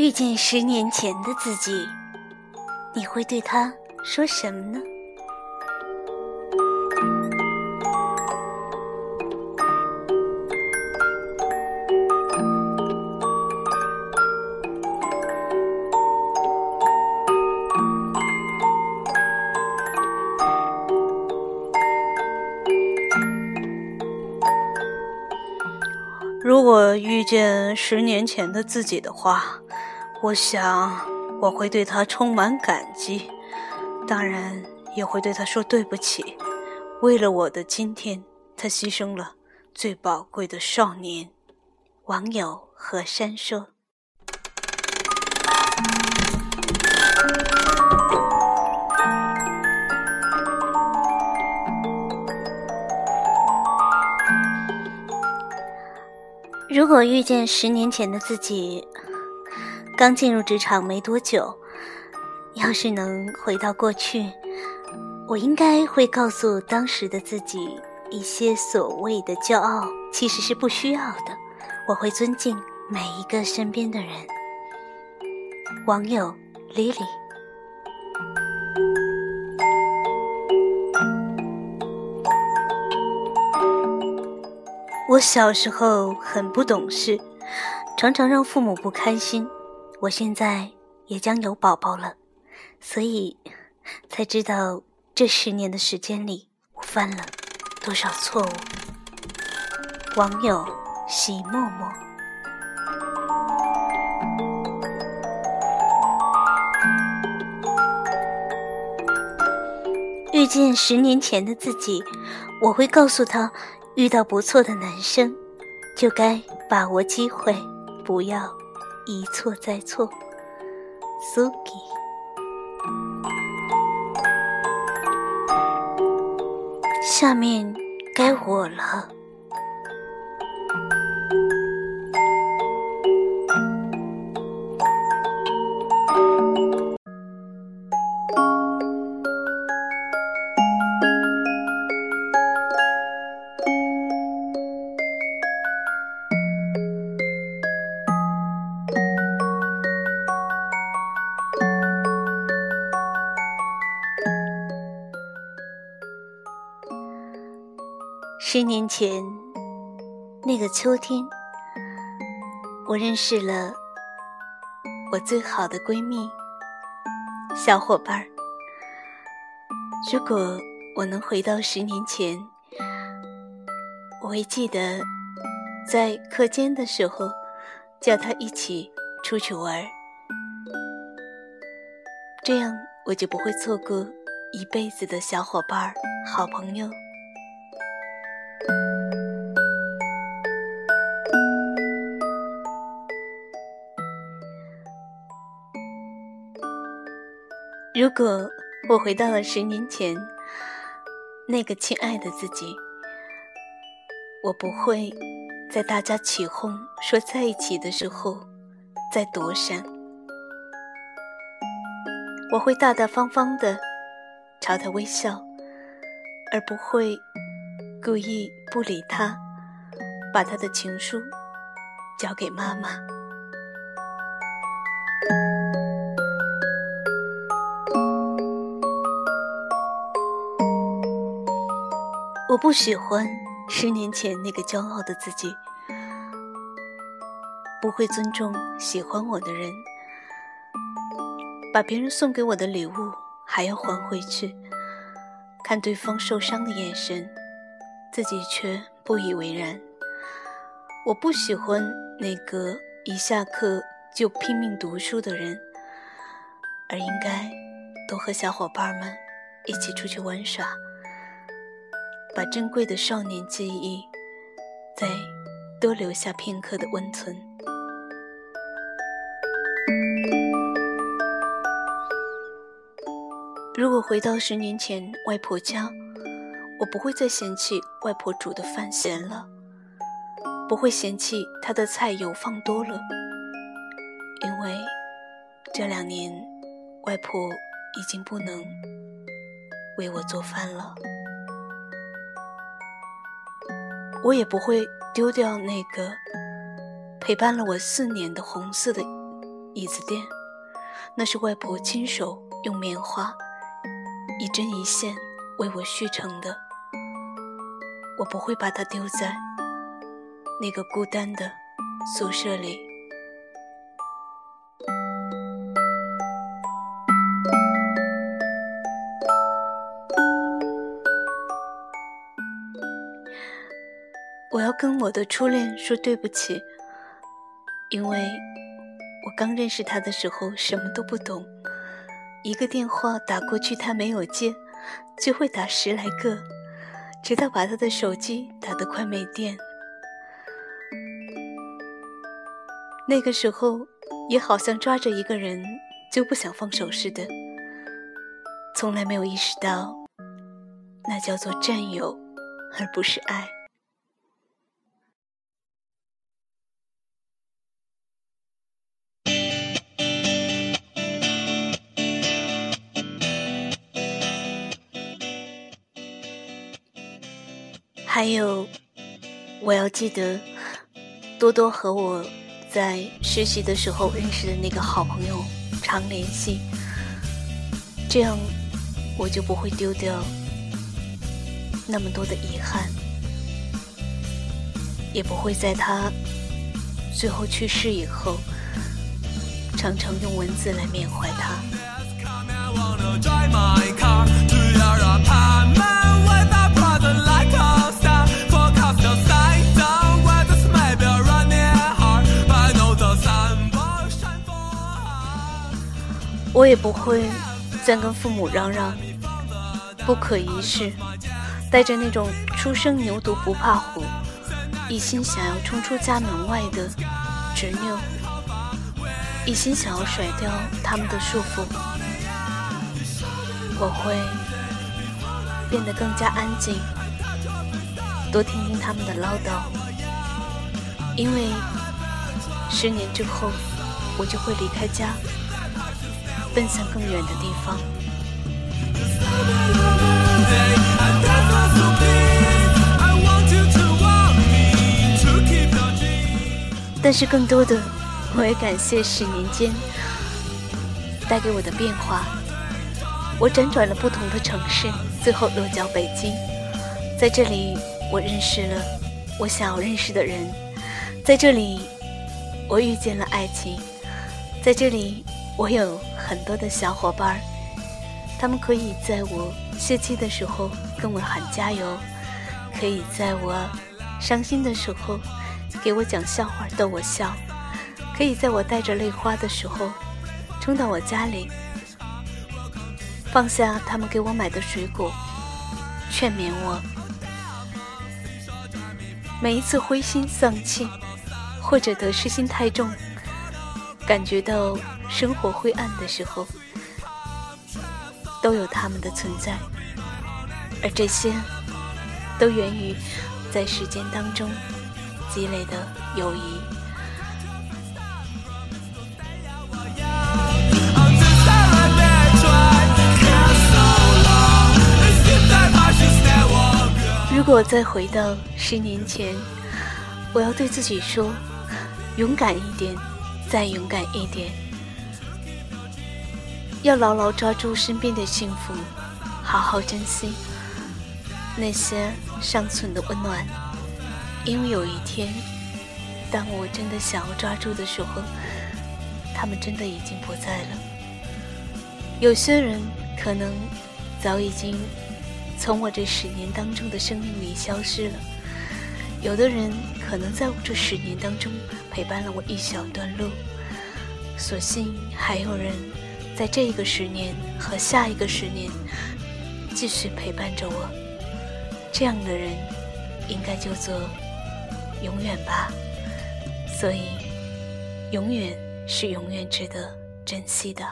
遇见十年前的自己，你会对他说什么呢？如果遇见十年前的自己的话，我想我会对他充满感激，当然也会对他说对不起。为了我的今天，他牺牲了最宝贵的少年。网友何山说。如果遇见十年前的自己，刚进入职场没多久，要是能回到过去，我应该会告诉当时的自己一些所谓的骄傲其实是不需要的。我会尊敬每一个身边的人。网友 Lily。我小时候很不懂事，常常让父母不开心。我现在也将有宝宝了，所以才知道这十年的时间里我犯了多少错误。网友喜默默，遇见十年前的自己，我会告诉他。遇到不错的男生，就该把握机会，不要一错再错。Suki，下面该我了。十年前，那个秋天，我认识了我最好的闺蜜、小伙伴儿。如果我能回到十年前，我会记得在课间的时候叫她一起出去玩，这样我就不会错过一辈子的小伙伴儿、好朋友。如果我回到了十年前，那个亲爱的自己，我不会在大家起哄说在一起的时候再躲闪，我会大大方方的朝他微笑，而不会故意不理他，把他的情书交给妈妈。我不喜欢十年前那个骄傲的自己，不会尊重喜欢我的人，把别人送给我的礼物还要还回去，看对方受伤的眼神，自己却不以为然。我不喜欢那个一下课就拼命读书的人，而应该多和小伙伴们一起出去玩耍。把珍贵的少年记忆，再多留下片刻的温存。如果回到十年前外婆家，我不会再嫌弃外婆煮的饭咸了，不会嫌弃她的菜油放多了，因为这两年外婆已经不能为我做饭了。我也不会丢掉那个陪伴了我四年的红色的椅子垫，那是外婆亲手用棉花一针一线为我续成的。我不会把它丢在那个孤单的宿舍里。跟我的初恋说对不起，因为我刚认识他的时候什么都不懂，一个电话打过去他没有接，就会打十来个，直到把他的手机打得快没电。那个时候也好像抓着一个人就不想放手似的，从来没有意识到那叫做占有，而不是爱。还有，我要记得多多和我在实习的时候认识的那个好朋友常联系，这样我就不会丢掉那么多的遗憾，也不会在他最后去世以后，常常用文字来缅怀他。我也不会再跟父母嚷嚷不可一世，带着那种初生牛犊不怕虎，一心想要冲出家门外的执拗，一心想要甩掉他们的束缚。我会变得更加安静，多听听他们的唠叨，因为十年之后，我就会离开家。奔向更远的地方，但是更多的，我也感谢十年间带给我的变化。我辗转了不同的城市，最后落脚北京。在这里，我认识了我想要认识的人；在这里，我遇见了爱情；在这里。我有很多的小伙伴，他们可以在我泄气的时候跟我喊加油，可以在我伤心的时候给我讲笑话逗我笑，可以在我带着泪花的时候冲到我家里，放下他们给我买的水果，劝勉我。每一次灰心丧气，或者得失心太重，感觉到。生活灰暗的时候，都有他们的存在，而这些都源于在时间当中积累的友谊。如果再回到十年前，我要对自己说：勇敢一点，再勇敢一点。要牢牢抓住身边的幸福，好好珍惜那些尚存的温暖，因为有一天，当我真的想要抓住的时候，他们真的已经不在了。有些人可能早已经从我这十年当中的生命里消失了，有的人可能在我这十年当中陪伴了我一小段路，所幸还有人。在这一个十年和下一个十年，继续陪伴着我，这样的人应该叫做永远吧。所以，永远是永远值得珍惜的。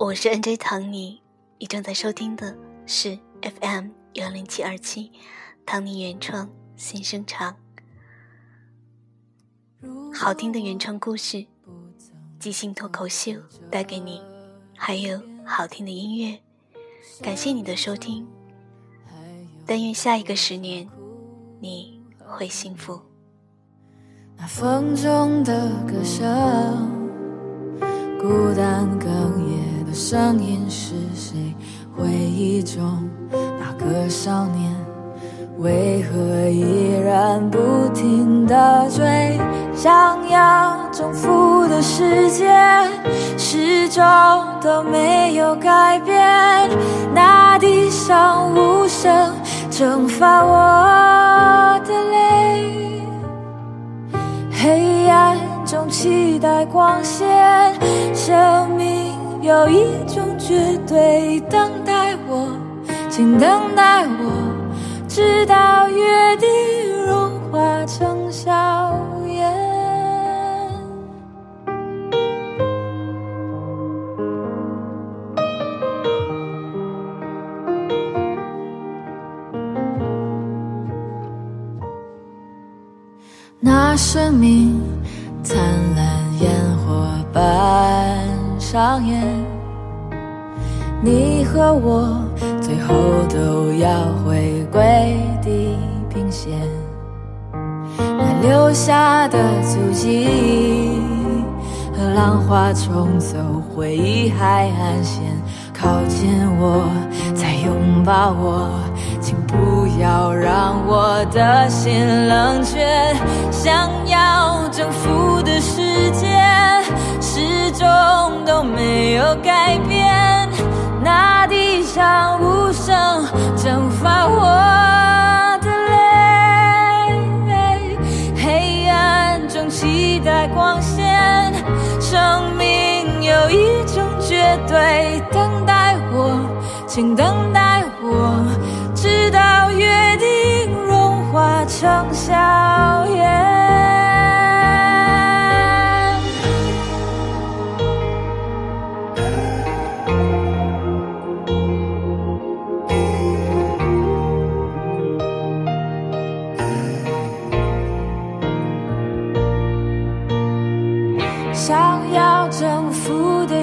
我是 N J 唐尼，你正在收听的是 FM 幺零七二七。唐尼原创新声唱，好听的原创故事，即兴脱口秀带给你，还有好听的音乐。感谢你的收听，但愿下一个十年，你会幸福。那风中的歌声，孤单哽咽的声音是谁？回忆中那个少年，为何依然不停地追？想要征服的世界，始终都没有改变。那地上无声。蒸发我的泪，黑暗中期待光线，生命有一种绝对，等待我，请等待我，直到约定融化成笑颜。那生命灿烂烟火般上演，你和我后都要回归地平线。那留下的足迹和浪花冲走回忆海岸线，靠近我，再拥抱我。请不要让我的心冷却，想要征服的世界始终都没有改变。那地上无声蒸发我的泪，黑暗中期待光线，生命有一种绝对，等待我，请等待我。直到约定融化成笑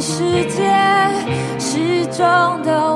世界，始终都。